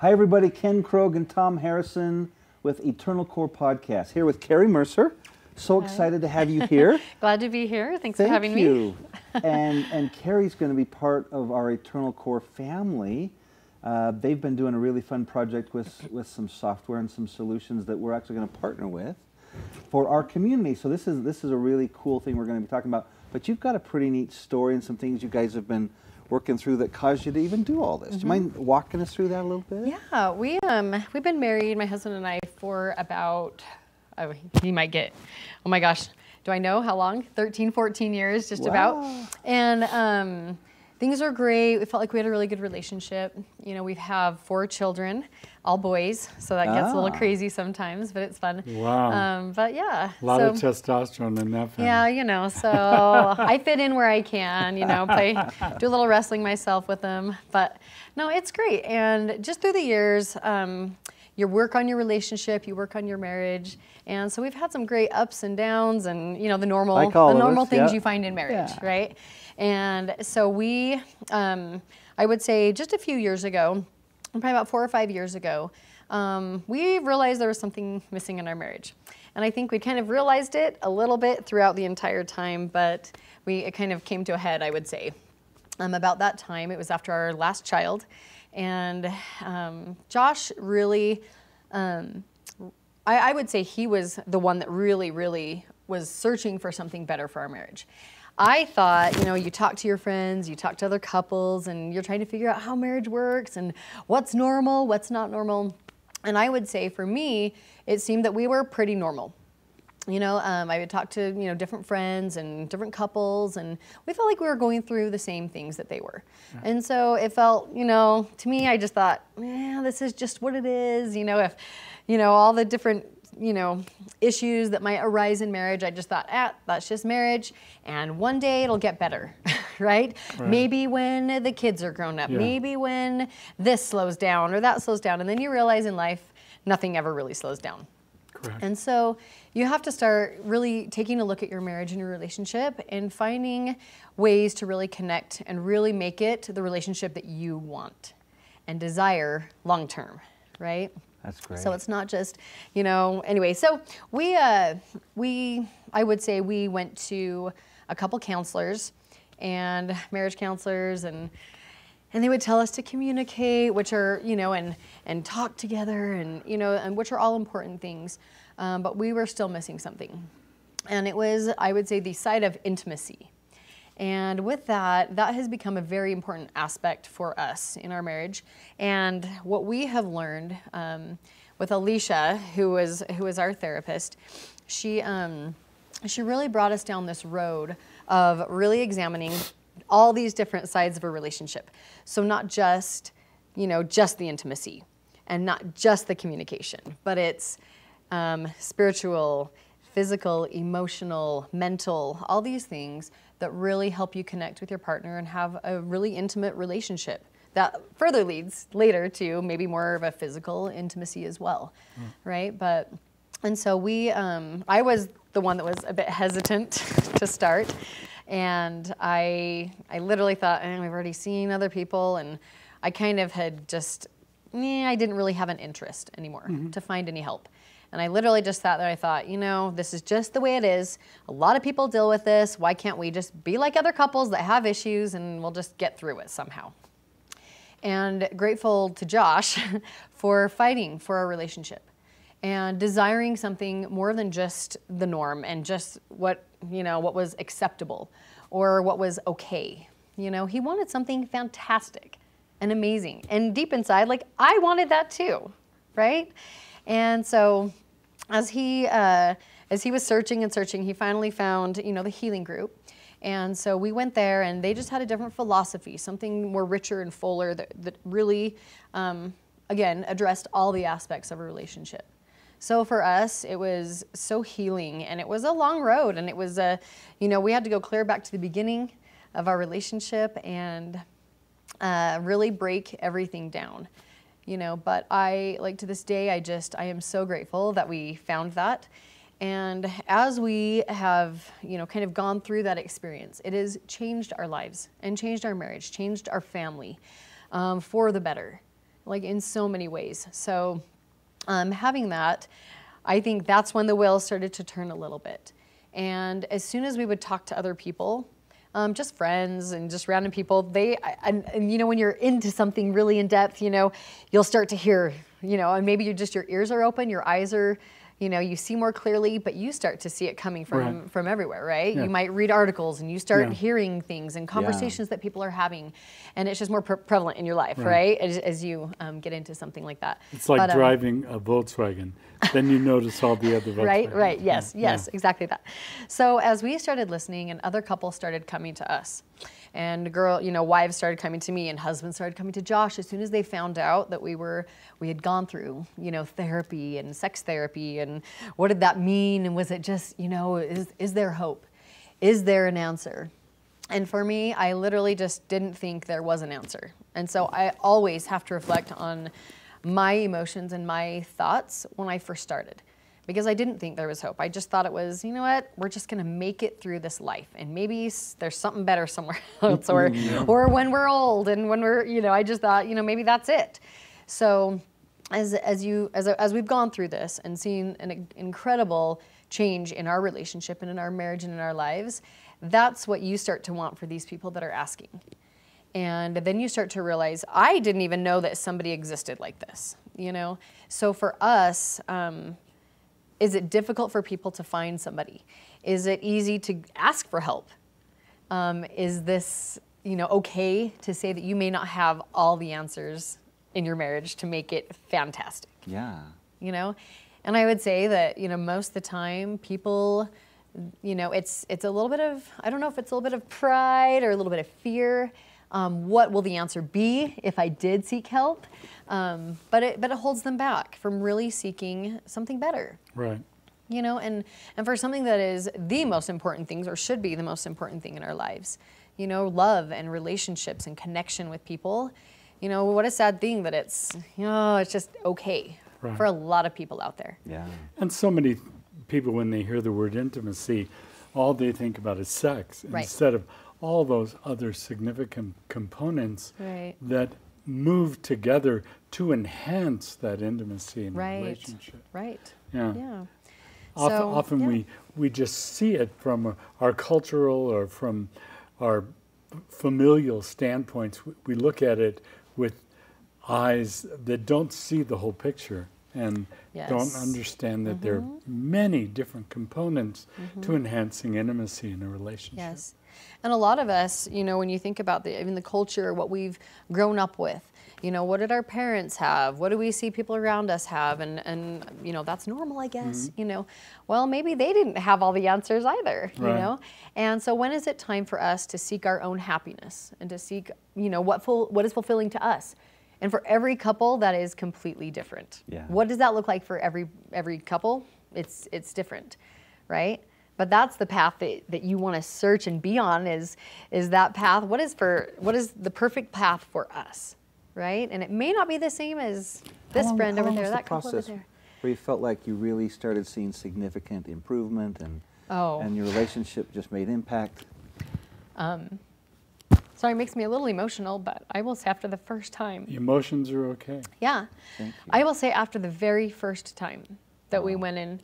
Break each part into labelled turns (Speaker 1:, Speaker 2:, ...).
Speaker 1: Hi, everybody. Ken Krogue and Tom Harrison with Eternal Core Podcast. Here with Carrie Mercer. So excited to have you here.
Speaker 2: Glad to be here. Thanks
Speaker 1: Thank
Speaker 2: for having
Speaker 1: you.
Speaker 2: me.
Speaker 1: and and Carrie's going to be part of our Eternal Core family. Uh, they've been doing a really fun project with with some software and some solutions that we're actually going to partner with for our community. So this is this is a really cool thing we're going to be talking about. But you've got a pretty neat story and some things you guys have been working through that caused you to even do all this. Do you mind walking us through that a little bit?
Speaker 2: Yeah, we um we've been married, my husband and I, for about oh, he might get oh my gosh, do I know how long? 13, 14 years, just
Speaker 1: Wow.
Speaker 2: about. And um, things are great. We felt like we had a really good relationship. You know, we have four children, all boys, so that gets a little
Speaker 1: Ah.
Speaker 2: crazy sometimes, but it's fun.
Speaker 3: Wow.
Speaker 2: Um, but yeah,
Speaker 3: A lot
Speaker 2: so,
Speaker 3: of testosterone in that family.
Speaker 2: Yeah, you know, so I fit in where I can, you know, play, do a little wrestling myself with them. But no, it's great. And just through the years, um, you work on your relationship, you work on your marriage. And so we've had some great ups and downs and, you know, the normal,
Speaker 1: Like
Speaker 2: the normal
Speaker 1: us,
Speaker 2: things
Speaker 1: yeah.
Speaker 2: you find in marriage,
Speaker 1: Yeah.
Speaker 2: right? And so we, um, I would say just a few years ago, probably about four or five years ago, um, we realized there was something missing in our marriage. And I think we kind of realized it a little bit throughout the entire time, but we it kind of came to a head, I would say. Um, about that time, it was after our last child, and um, Josh really, um, I, I would say he was the one that really, really was searching for something better for our marriage. I thought, you know, you talk to your friends, you talk to other couples, and you're trying to figure out how marriage works and what's normal, what's not normal. And I would say for me, it seemed that we were pretty normal. You know, um, I would talk to you know different friends and different couples, and we felt like we were going through the same things that they were. And so it felt, you know, to me, I just thought, yeah, this is just what it is. You know, if, you know, all the different you know issues that might arise in marriage, I just thought, ah, that's just marriage, and one day it'll get better, right? Maybe when the kids are grown up,
Speaker 3: Yeah.
Speaker 2: maybe when this slows down or that slows down, and then you realize in life, nothing ever really slows down.
Speaker 3: Correct.
Speaker 2: And so you have to start really taking a look at your marriage and your relationship and finding ways to really connect and really make it the relationship that you want and desire long term, right?
Speaker 1: That's great.
Speaker 2: So it's not just, you know, anyway. So we, uh, we, I would say we went to a couple counselors and marriage counselors and and they would tell us to communicate, which are, you know, and and talk together, and you know, and which are all important things. Um, but we were still missing something, and it was, I would say, the side of intimacy. And with that, that has become a very important aspect for us in our marriage. And what we have learned um, with Alicia, who was who was our therapist, she um, she really brought us down this road of really examining all these different sides of a relationship. So not just, you know, just the intimacy and not just the communication, but it's um, spiritual, physical, emotional, mental, all these things that really help you connect with your partner and have a really intimate relationship. That further leads later to maybe more of a physical intimacy as well, right? But and so we, um, I was the one that was a bit hesitant to start, and I, I literally thought, eh, we've already seen other people, and I kind of had just, eh, I didn't really have an interest anymore to find any help. And I literally just sat there. I thought, you know, this is just the way it is. A lot of people deal with this. Why can't we just be like other couples that have issues, and we'll just get through it somehow? and grateful to Josh for fighting for our relationship and desiring something more than just the norm and just what you know what was acceptable or what was okay. You know, he wanted something fantastic and amazing. And deep inside like I wanted that too, right? And so as he uh, as he was searching and searching, he finally found you know the healing group, and so we went there, and they just had a different philosophy, something more richer and fuller that that really, um, again, addressed all the aspects of a relationship. So for us, it was so healing, and it was a long road, and it was a, you know, we had to go clear back to the beginning of our relationship and uh, really break everything down you know but i like to this day i just i am so grateful that we found that and as we have you know kind of gone through that experience it has changed our lives and changed our marriage changed our family um, for the better like in so many ways. So um, having that, I think that's when the wheels started to turn a little bit. And as soon as we would talk to other people, um, just friends and just random people, they, and, and, you know, when you're into something really in depth, you know, you'll start to hear, you know, and maybe you just, your ears are open, your eyes are you know you see more clearly but you start to see it coming from right. from everywhere right yeah. you might read articles and you start yeah. hearing things and conversations yeah. that people are having and it's just more pre- prevalent in your life right, right? As, as, you um, get into something like that
Speaker 3: it's like but, um, driving um, a volkswagen then you notice all the other
Speaker 2: right right yes yes exactly that so as we started listening and other couples started coming to us and girl, you know, wives started coming to me and husbands started coming to Josh as soon as they found out that we were we had gone through, you know, therapy and sex therapy and what did that mean and was it just, you know, is is there hope? Is there an answer? And for me, I literally just didn't think there was an answer. And so I always have to reflect on my emotions and my thoughts when I first started because I didn't think there was hope. I just thought it was, you know what, we're just going to make it through this life and maybe there's something better somewhere else or yeah. or when we're old and when we're, you know, I just thought, you know, maybe that's it. So as as you as as we've gone through this and seen an incredible change in our relationship and in our marriage and in our lives, that's what you start to want for these people that are asking. And then you start to realize, I didn't even know that somebody existed like this, you know? So for us, um, is it difficult for people to find somebody? Is it easy to ask for help? Um, is this you know okay to say that you may not have all the answers in your marriage to make it fantastic?
Speaker 1: Yeah.
Speaker 2: You know, and I would say that you know most of the time people you know it's it's a little bit of I don't know if it's a little bit of pride or a little bit of fear. Um, what will the answer be if I did seek help? Um, but it but it holds them back from really seeking something better.
Speaker 3: Right.
Speaker 2: You know, and and for something that is the most important things or should be the most important thing in our lives, you know, love and relationships and connection with people. You know, what a sad thing that it's you know it's just okay right. for a lot of people out there.
Speaker 1: Yeah.
Speaker 3: And so many people when they hear the word intimacy, all they think about is sex
Speaker 2: right.
Speaker 3: instead of all those other significant components
Speaker 2: right.
Speaker 3: that move together to enhance that intimacy in
Speaker 2: right.
Speaker 3: a relationship.
Speaker 2: Right.
Speaker 3: Yeah.
Speaker 2: Yeah.
Speaker 3: Often,
Speaker 2: so,
Speaker 3: often
Speaker 2: yeah.
Speaker 3: we, we just see it from our cultural or from our familial standpoints. We look at it with eyes that don't see the whole picture and
Speaker 2: yes.
Speaker 3: don't understand that mm-hmm. there are mm-hmm. many different components mm-hmm. to enhancing intimacy in a relationship.
Speaker 2: Yes. And a lot of us, you know, when you think about the, even the culture, what we've grown up with, you know, what did our parents have? What do we see people around us have? And, and you know, that's normal, I guess, mm-hmm. you know. Well, maybe they didn't have all the answers either, right. you know. And so when is it time for us to seek our own happiness and to seek, you know, what, full, what is fulfilling to us? And for every couple, that is completely different.
Speaker 1: Yeah.
Speaker 2: What does that look like for every every couple? It's it's different, right? But that's the path that, that you want to search and be on is is that path. What is for what is the perfect path for us, right? And it may not be the same as this
Speaker 1: long,
Speaker 2: friend over there,
Speaker 1: the
Speaker 2: that couple over there.
Speaker 1: Where you felt like you really started seeing significant improvement and
Speaker 2: oh.
Speaker 1: and your relationship just made impact.
Speaker 2: Um, sorry, it makes me a little emotional, but I will say after the first time.
Speaker 3: Emotions are okay.
Speaker 2: Yeah. I will say after the very first time that oh. we went in,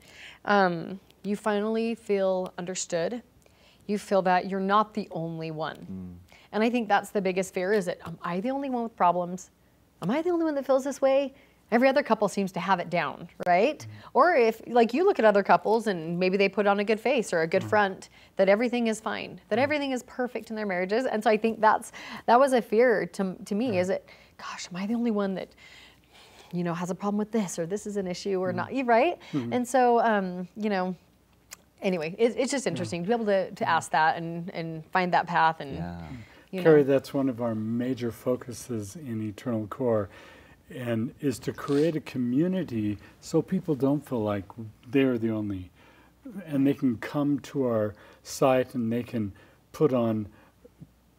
Speaker 2: um, you finally feel understood. You feel that you're not the only one. Mm. And I think that's the biggest fear is it, am I the only one with problems? Am I the only one that feels this way? Every other couple seems to have it down, right? Mm. Or if, like, you look at other couples and maybe they put on a good face or a good mm. front, that everything is fine, that mm. everything is perfect in their marriages. And so I think that's, that was a fear to, to me is it, gosh, am I the only one that, you know, has a problem with this or this is an issue or mm. not, right? Mm-hmm. And so, um, you know, anyway, it, it's just interesting to be able to, to ask that and, and find that path. And
Speaker 1: yeah.
Speaker 2: you know.
Speaker 3: Carrie, that's one of our major focuses in Eternal Core, and is to create a community so people don't feel like they're the only, and they can come to our site and they can put on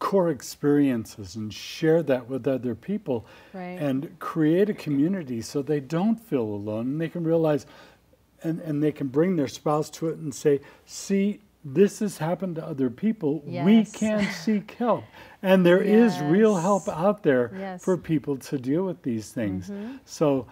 Speaker 3: core experiences and share that with other people
Speaker 2: right.
Speaker 3: and create a community so they don't feel alone and they can realize and, and they can bring their spouse to it and say, see, this has happened to other people. We can seek help. And there is real help out there
Speaker 2: Yes.
Speaker 3: For people to deal with these things. So,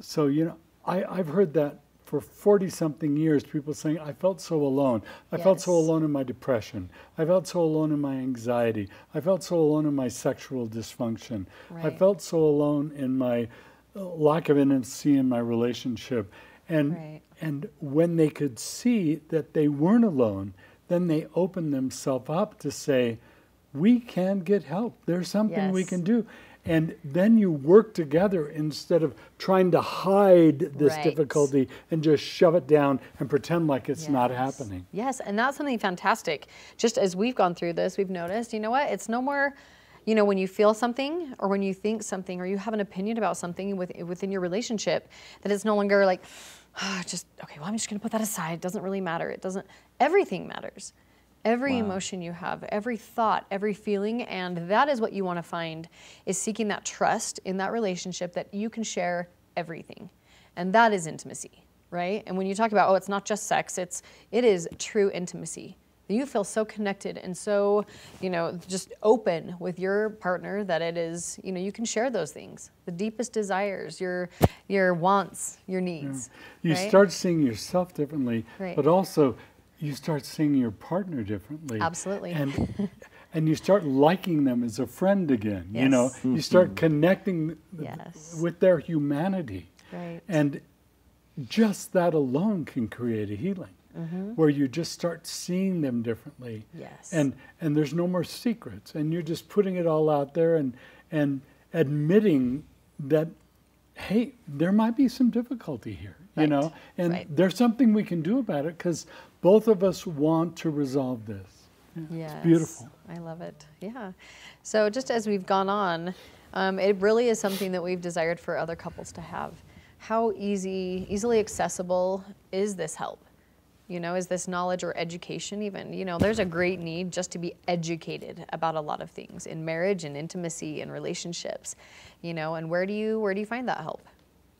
Speaker 3: so you know, I, I've heard that for 40 something years, people saying, I felt so alone. I felt so alone in my depression. I felt so alone in my anxiety. I felt so alone in my sexual dysfunction. I felt so alone in my uh, lack of intimacy in my relationship. And,
Speaker 2: Right.
Speaker 3: and when they could see that they weren't alone, then they opened themselves up to say, we can get help. There's something we can do. And then you work together instead of trying to hide this
Speaker 2: Right.
Speaker 3: difficulty and just shove it down and pretend like it's not happening.
Speaker 2: Yes, and that's something fantastic. Just as we've gone through this, we've noticed, you know what? It's no more, you know, when you feel something or when you think something or you have an opinion about something with, within your relationship, that it's no longer like, "Ah, just, okay, well, I'm just going to put that aside. It doesn't really matter. It doesn't, everything matters. Every
Speaker 1: Wow.
Speaker 2: emotion you have, every thought, every feeling, and that is what you want to find is seeking that trust in that relationship that you can share everything. And that is intimacy, right? And when you talk about, oh, it's not just sex, it's it is true intimacy. You feel so connected and so, you know, just open with your partner that it is, you know, you can share those things, the deepest desires, your your wants, your needs.
Speaker 3: You
Speaker 2: right?
Speaker 3: start seeing yourself differently,
Speaker 2: Right.
Speaker 3: but also you start seeing your partner differently.
Speaker 2: Absolutely.
Speaker 3: And and you start liking them as a friend again. You know,
Speaker 2: Yes.
Speaker 3: you start mm-hmm. connecting
Speaker 2: Yes.
Speaker 3: with their humanity.
Speaker 2: Right.
Speaker 3: And just that alone can create a healing. Where you just start seeing them differently,
Speaker 2: Mm-hmm. Yes.
Speaker 3: and and there's no more secrets, and you're just putting it all out there, and and admitting that, hey, there might be some difficulty here, you know, and
Speaker 2: right.
Speaker 3: there's something we can do about it because both of us want to resolve this. Yeah,
Speaker 2: Yes.
Speaker 3: It's beautiful.
Speaker 2: I love it. Yeah. So just as we've gone on, um, it really is something that we've desired for other couples to have. How easy, easily accessible is this help? You know, is this knowledge or education even? You know, there's a great need just to be educated about a lot of things in marriage and intimacy and relationships. You know, and where do you where do you find that help?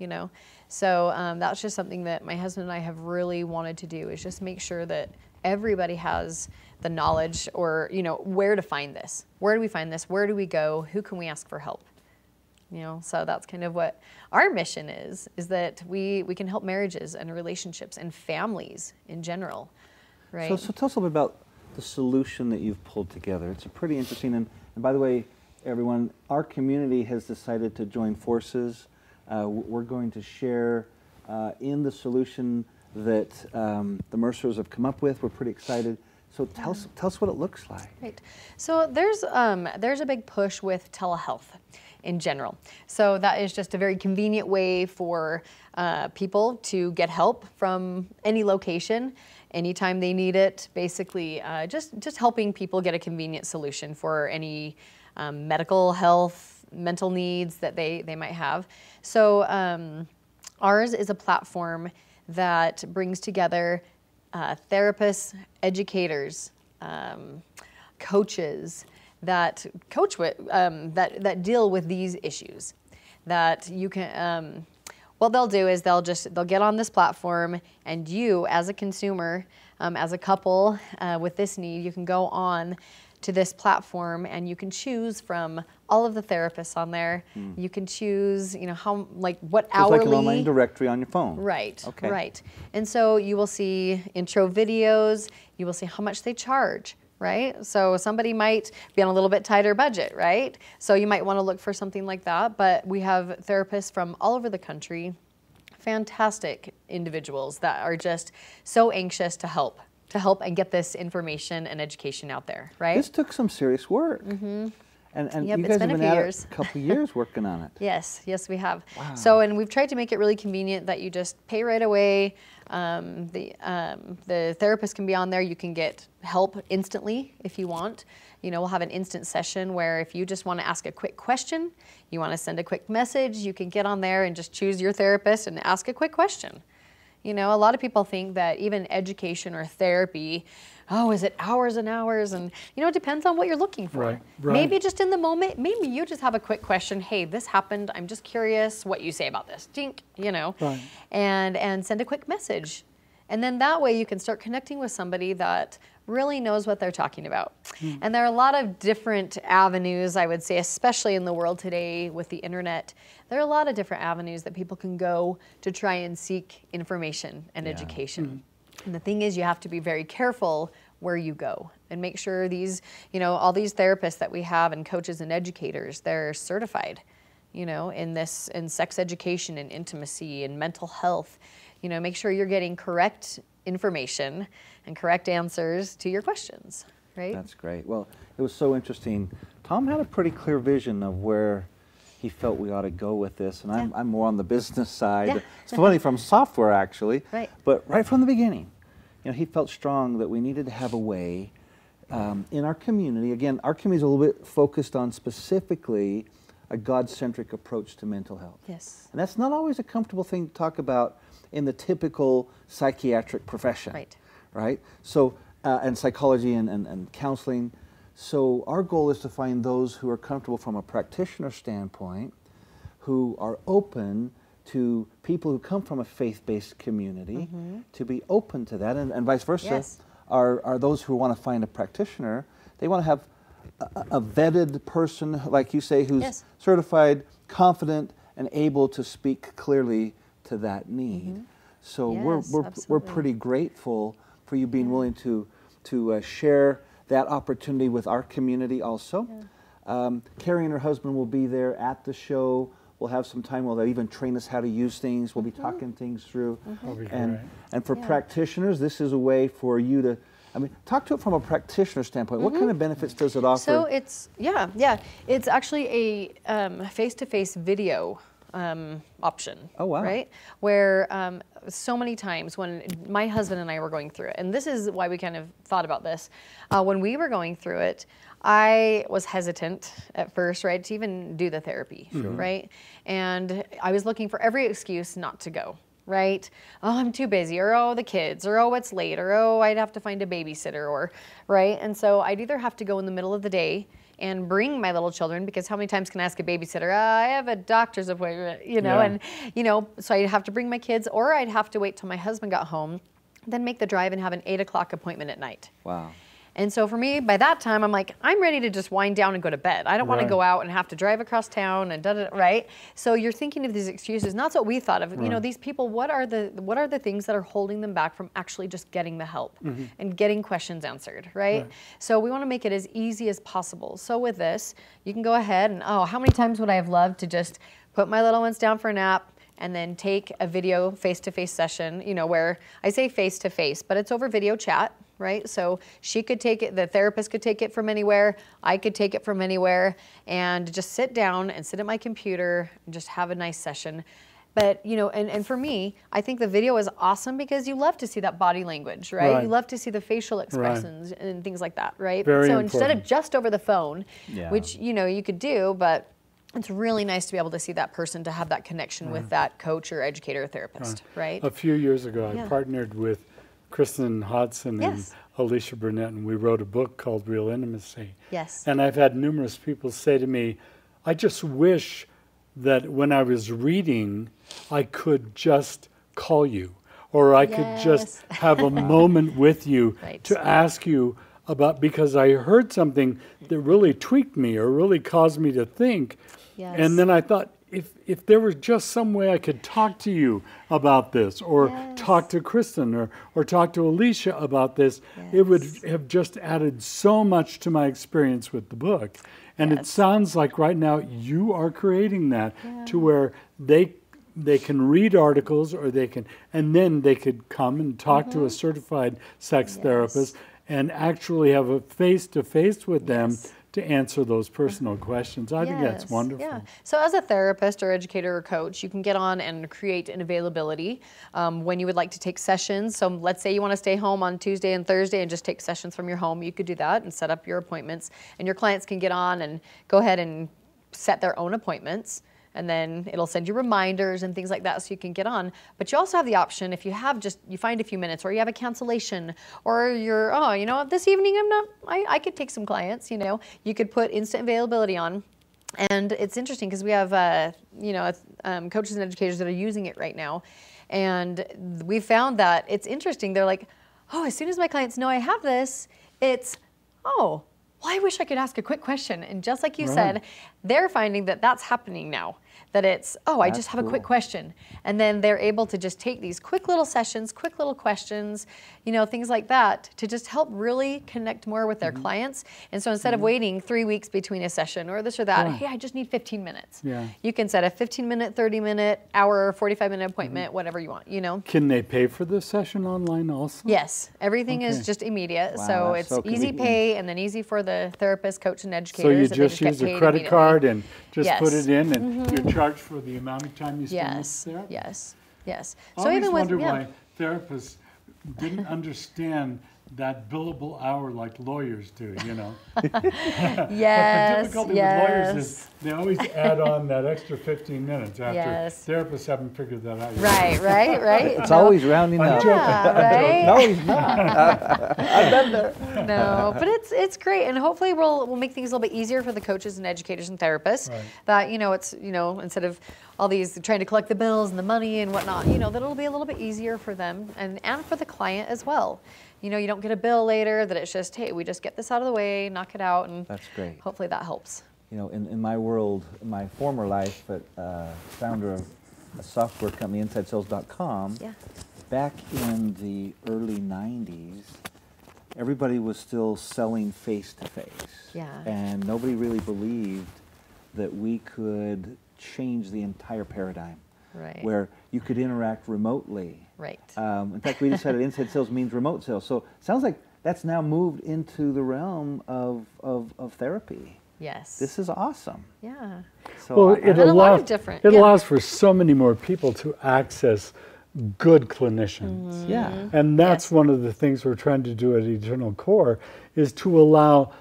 Speaker 2: you know so um, that's just something that my husband and i have really wanted to do is just make sure that everybody has the knowledge or you know where to find this where do we find this where do we go who can we ask for help you know so that's kind of what our mission is is that we we can help marriages and relationships and families in general right
Speaker 1: So, so tell us a little bit about the solution that you've pulled together. It's a pretty interesting, and, and by the way, everyone, our community has decided to join forces. Uh, we're going to share uh, in the solution that um, the Mercers have come up with. We're pretty excited. So tell us, tell us what it looks like.
Speaker 2: Right. So there's um, there's a big push with telehealth in general. So that is just a very convenient way for uh, people to get help from any location, anytime they need it. Basically, uh, just just helping people get a convenient solution for any um, medical health, mental needs that they they might have. So. Um, Ours is a platform that brings together uh, therapists, educators, um, coaches that coach with um, that that deal with these issues. That you can. Um, what they'll do is they'll just they'll get on this platform, and you, as a consumer, um, as a couple uh, with this need, you can go on to this platform and you can choose from all of the therapists on there. Hmm. You can choose, you know, how like what.
Speaker 1: So it's like an online directory on your phone.
Speaker 2: Right.
Speaker 1: Okay.
Speaker 2: Right. And so you will see intro videos. You will see how much they charge. Right. So somebody might be on a little bit tighter budget. Right. So you might want to look for something like that. But we have therapists from all over the country, fantastic individuals that are just so anxious to help, to help and get this information and education out there. Right.
Speaker 1: This took some serious work. Mm-hmm. And, and
Speaker 2: Yep,
Speaker 1: you
Speaker 2: it's
Speaker 1: guys
Speaker 2: been
Speaker 1: have
Speaker 2: a
Speaker 1: been
Speaker 2: few
Speaker 1: at
Speaker 2: years.
Speaker 1: it a couple years working on it.
Speaker 2: Yes, yes, we have.
Speaker 1: Wow.
Speaker 2: So, and we've tried to make it really convenient that you just pay right away. Um, the um, the therapist can be on there. You can get help instantly if you want. You know, we'll have an instant session where if you just want to ask a quick question, you want to send a quick message, you can get on there and just choose your therapist and ask a quick question. You know, a lot of people think that even education or therapy, oh, is it hours and hours? And, you know, it depends on what you're looking for.
Speaker 3: Right, right.
Speaker 2: Maybe just in the moment, maybe you just have a quick question. Hey, this happened. I'm just curious what you say about this. Dink, you know,
Speaker 3: Right.
Speaker 2: and and send a quick message. And then that way you can start connecting with somebody that really knows what they're talking about. Hmm. And there are a lot of different avenues, I would say, especially in the world today with the internet. There are a lot of different avenues that people can go to try and seek information and
Speaker 1: Yeah.
Speaker 2: education. Hmm. And the thing is, you have to be very careful where you go and make sure these, you know, all these therapists that we have and coaches and educators, they're certified, you know, in this, in sex education and intimacy and mental health. You know, make sure you're getting correct information and correct answers to your questions, right?
Speaker 1: That's great. Well, it was so interesting. Tom had a pretty clear vision of where he felt we ought to go with this, and I'm, I'm more on the business side.
Speaker 2: Yeah.
Speaker 1: It's funny from software actually,
Speaker 2: Right.
Speaker 1: but right from the beginning, you know, he felt strong that we needed to have a way um, in our community. Again, our community is a little bit focused on specifically a God-centric approach to mental health.
Speaker 2: yes.
Speaker 1: And that's not always a comfortable thing to talk about in the typical psychiatric profession.
Speaker 2: Right.
Speaker 1: Right? So, uh, and psychology and, and, and counseling. So, our goal is to find those who are comfortable from a practitioner standpoint, who are open to people who come from a faith based community, to be open to that, and, and vice versa.
Speaker 2: Yes.
Speaker 1: Are, are those who want to find a practitioner, they want to have a, a vetted person, like you say, who's
Speaker 2: Yes.
Speaker 1: certified, confident, and able to speak clearly to that need. So we're,
Speaker 2: Mm-hmm. Yes,
Speaker 1: we're, we're
Speaker 2: absolutely.
Speaker 1: pretty grateful for you being willing to, to uh, share that opportunity with our community also. Um, Carrie and her husband will be there at the show. We'll have some time where they'll even train us how to use things. We'll be
Speaker 2: Mm-hmm.
Speaker 1: talking things through.
Speaker 3: That'll be
Speaker 1: And, and for
Speaker 2: Yeah.
Speaker 1: practitioners, this is a way for you to, I mean, talk to it from a practitioner standpoint. What kind of benefits does it offer?
Speaker 2: Mm-hmm. So it's yeah, yeah. It's actually a um, face-to-face video um, option.
Speaker 1: Oh, wow.
Speaker 2: Right, where um, so many times when my husband and I were going through it, and this is why we kind of thought about this. Uh, when we were going through it, I was hesitant at first, right, to even do the therapy, right, and I was looking for every excuse not to go. Right? Oh, I'm too busy, or oh, the kids, or oh, it's late, or oh, I'd have to find a babysitter, or right. And so I'd either have to go in the middle of the day and bring my little children because how many times can I ask a babysitter? Uh, I have a doctor's appointment, you know,
Speaker 3: Yeah.
Speaker 2: and you know, so I'd have to bring my kids, or I'd have to wait till my husband got home, then make the drive and have an eight o'clock appointment at night.
Speaker 1: wow.
Speaker 2: And so for me, by that time, I'm like, I'm ready to just wind down and go to bed. I don't want to go out and have to drive across town and da da. Right? So you're thinking of these excuses. And that's what we thought of. You know, these people. What are the what are the things that are holding them back from actually just getting the help mm-hmm. and getting questions answered? Right?
Speaker 3: Right.
Speaker 2: So we want to make it as easy as possible. So with this, you can go ahead and oh, how many times would I have loved to just put my little ones down for a nap? and then take a video face-to-face session you know where i say face-to-face but it's over video chat right? So she could take it the therapist could take it from anywhere i could take it from anywhere and just sit down and sit at my computer and just have a nice session. But you know and, and for me i think the video is awesome because you love to see that body language right,
Speaker 3: Right.
Speaker 2: you love to see the facial expressions and things like that right?
Speaker 3: Very
Speaker 2: so instead of just over the phone
Speaker 1: Yeah.
Speaker 2: which you know you could do but it's really nice to be able to see that person to have that connection with that coach or educator or therapist right?
Speaker 3: A few years ago, I
Speaker 2: Yeah.
Speaker 3: partnered with Kristin Hodson
Speaker 2: Yes.
Speaker 3: and Alicia Burnett, and we wrote a book called Real Intimacy.
Speaker 2: yes
Speaker 3: And I've had numerous people say to me, I just wish that when I was reading, I could just call you, or I could just have a moment with you
Speaker 2: Right.
Speaker 3: to ask you about because I heard something that really tweaked me or really caused me to think.
Speaker 2: Yes.
Speaker 3: And then I thought, if, if there was just some way I could talk to you about this, or
Speaker 2: Yes.
Speaker 3: talk to Kristin, or, or talk to Alicia about this, it would have just added so much to my experience with the book. And it sounds like right now you are creating that to where they they can read articles or they can and then they could come and talk to a certified sex
Speaker 2: Mm-hmm. Yes.
Speaker 3: therapist and actually have a face to face with them
Speaker 2: Yes.
Speaker 3: To answer those personal questions. I think that's wonderful.
Speaker 2: Yeah. So as a therapist or educator or coach, you can get on and create an availability um, when you would like to take sessions. So let's say you want to stay home on Tuesday and Thursday and just take sessions from your home. You could do that and set up your appointments, and your clients can get on and go ahead and set their own appointments. And then it'll send you reminders and things like that so you can get on. But you also have the option if you have just, you find a few minutes or you have a cancellation or you're, oh, you know this evening I'm not, I, I could take some clients, you know, you could put instant availability on and it's interesting because we have, uh, you know, um, coaches and educators that are using it right now. And we found that it's interesting. They're like, oh, as soon as my clients know I have this, it's, oh, well, I wish I could ask a quick question. And just like you
Speaker 1: Right.
Speaker 2: said, they're finding that that's happening now. That it's, oh, I just have a quick question. And then they're able to just take these quick little sessions, quick little questions, you know, things like that to just help really connect more with their
Speaker 1: Mm-hmm.
Speaker 2: clients. And so instead of waiting three weeks between a session or this or that,
Speaker 3: Right.
Speaker 2: hey, I just need 15 minutes.
Speaker 3: Yeah.
Speaker 2: You can set a 15 minute, 30 minute, hour, 45 minute appointment,
Speaker 1: Mm-hmm.
Speaker 2: whatever you want, you know?
Speaker 3: Can they pay for the session online also?
Speaker 2: Yes, everything
Speaker 3: Okay.
Speaker 2: is just immediate.
Speaker 1: Wow,
Speaker 2: so it's
Speaker 1: so
Speaker 2: easy pay and then easy for the therapist, coach, and
Speaker 3: educator.
Speaker 2: So
Speaker 3: you
Speaker 2: they
Speaker 3: just use a credit card and just put it in, and you're charged for the amount of time you spend
Speaker 2: Yes,
Speaker 3: with there.
Speaker 2: yes, yes.
Speaker 3: I
Speaker 2: So
Speaker 3: always
Speaker 2: even with
Speaker 3: wonder
Speaker 2: yeah.
Speaker 3: why therapists didn't understand that billable hour like lawyers do. You know, the
Speaker 2: yes,
Speaker 3: difficulty
Speaker 2: yes.
Speaker 3: with lawyers is they always add on that extra 15 minutes after
Speaker 2: Yes.
Speaker 3: therapists haven't figured that out. yet.
Speaker 2: Right, right, right.
Speaker 1: It's
Speaker 2: No,
Speaker 1: always rounding
Speaker 3: I'm
Speaker 1: up.
Speaker 2: yeah, right.
Speaker 1: No, he's not. I've been there.
Speaker 2: no, but it's it's great, and hopefully we'll we'll make things a little bit easier for the coaches and educators and therapists.
Speaker 3: Right.
Speaker 2: That you know it's you know instead of all these trying to collect the bills and the money and whatnot, you know that it'll be a little bit easier for them and and for the client as well. You know, you don't get a bill later. That it's just hey, we just get this out of the way, knock it out, and
Speaker 1: That's great.
Speaker 2: hopefully that helps.
Speaker 1: You know, in, in my world, in my former life, at, uh, founder of a software company, InsideSales.com,
Speaker 2: Yeah.
Speaker 1: back in the early 90s, everybody was still selling face to face.
Speaker 2: Yeah.
Speaker 1: And nobody really believed that we could change the entire paradigm.
Speaker 2: Right.
Speaker 1: Where you could interact remotely.
Speaker 2: Right.
Speaker 1: Um, in fact, we decided inside sales means remote sales. So it sounds like that's now moved into the realm of, of, of therapy.
Speaker 2: yes.
Speaker 1: This is awesome.
Speaker 2: yeah.
Speaker 1: So
Speaker 3: Well,
Speaker 1: I-
Speaker 3: it
Speaker 2: And a lot of
Speaker 3: allows
Speaker 2: different-
Speaker 3: it
Speaker 2: yeah.
Speaker 3: allows for so many more people to access good clinicians.
Speaker 1: yeah.
Speaker 3: And that's
Speaker 2: Yes.
Speaker 3: one of the things we're trying to do at Eternal Core is to allow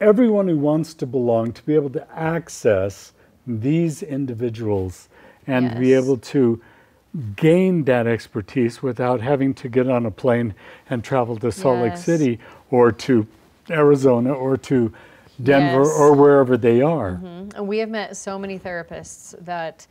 Speaker 3: everyone who wants to belong to be able to access these individuals and be able to gain that expertise without having to get on a plane and travel to Salt Lake City or to Arizona or to Denver
Speaker 2: Yes.
Speaker 3: or wherever they are.
Speaker 2: And we have met so many therapists that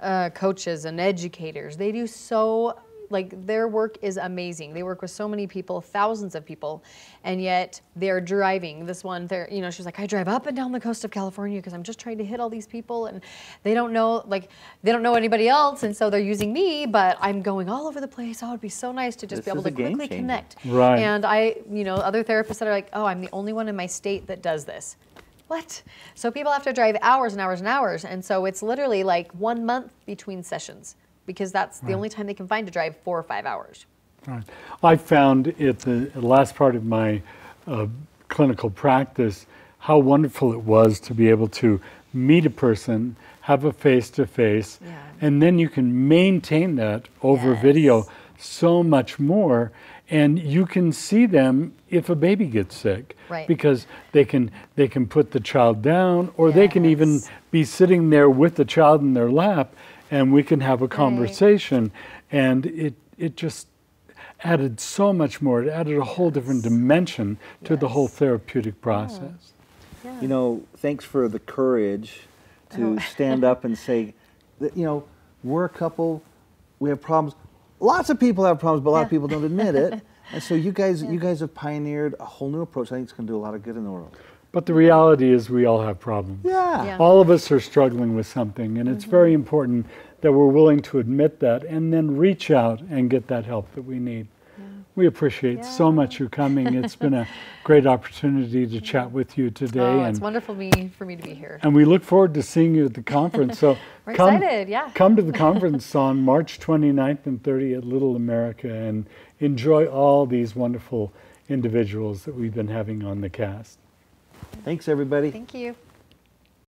Speaker 2: uh, coaches and educators, they do so like their work is amazing. They work with so many people, thousands of people, and yet they're driving. This one, they're, you know, she's like, I drive up and down the coast of California because I'm just trying to hit all these people, and they don't know, like, they don't know anybody else, and so they're using me, but I'm going all over the place. Oh, it'd be so nice to just
Speaker 1: This
Speaker 2: be able to quickly
Speaker 1: changer.
Speaker 2: connect.
Speaker 3: Right.
Speaker 2: And I, you know, other therapists that are like, oh, I'm the only one in my state that does this. What? So people have to drive hours and hours and hours. And so it's literally like one month between sessions because that's the only time they can find to drive four or five hours.
Speaker 3: Right. I found at the last part of my uh, clinical practice how wonderful it was to be able to meet a person, have a face to face, and then you can maintain that over
Speaker 2: Yes.
Speaker 3: video so much more. And you can see them if a baby gets sick,
Speaker 2: Right.
Speaker 3: because they can they can put the child down, or they can even be sitting there with the child in their lap, and we can have a conversation. And it it just added so much more. It added a whole different dimension to the whole therapeutic process.
Speaker 2: Yeah.
Speaker 1: You know, thanks for the courage to
Speaker 2: Oh.
Speaker 1: stand up and say, that, you know, we're a couple, we have problems. Lots of people have problems, but a lot of people don't admit it. And so you guys, you guys have pioneered a whole new approach. I think it's going to do a lot of good in the world.
Speaker 3: But the reality is, we all have problems.
Speaker 1: Yeah.
Speaker 2: Yeah.
Speaker 3: All of us are struggling with something, and it's very mm-hmm. important that we're willing to admit that and then reach out and get that help that we need. We appreciate so much you coming. It's been a great opportunity to chat with you today,
Speaker 2: Oh,
Speaker 3: and
Speaker 2: it's wonderful me, for me to be here.
Speaker 3: and we look forward to seeing you at the conference. So
Speaker 2: We're
Speaker 3: come,
Speaker 2: excited, yeah.
Speaker 3: come to the conference on March 29th and 30th at Little America and enjoy all these wonderful individuals that we've been having on the cast.
Speaker 1: Thanks, everybody.
Speaker 2: Thank you.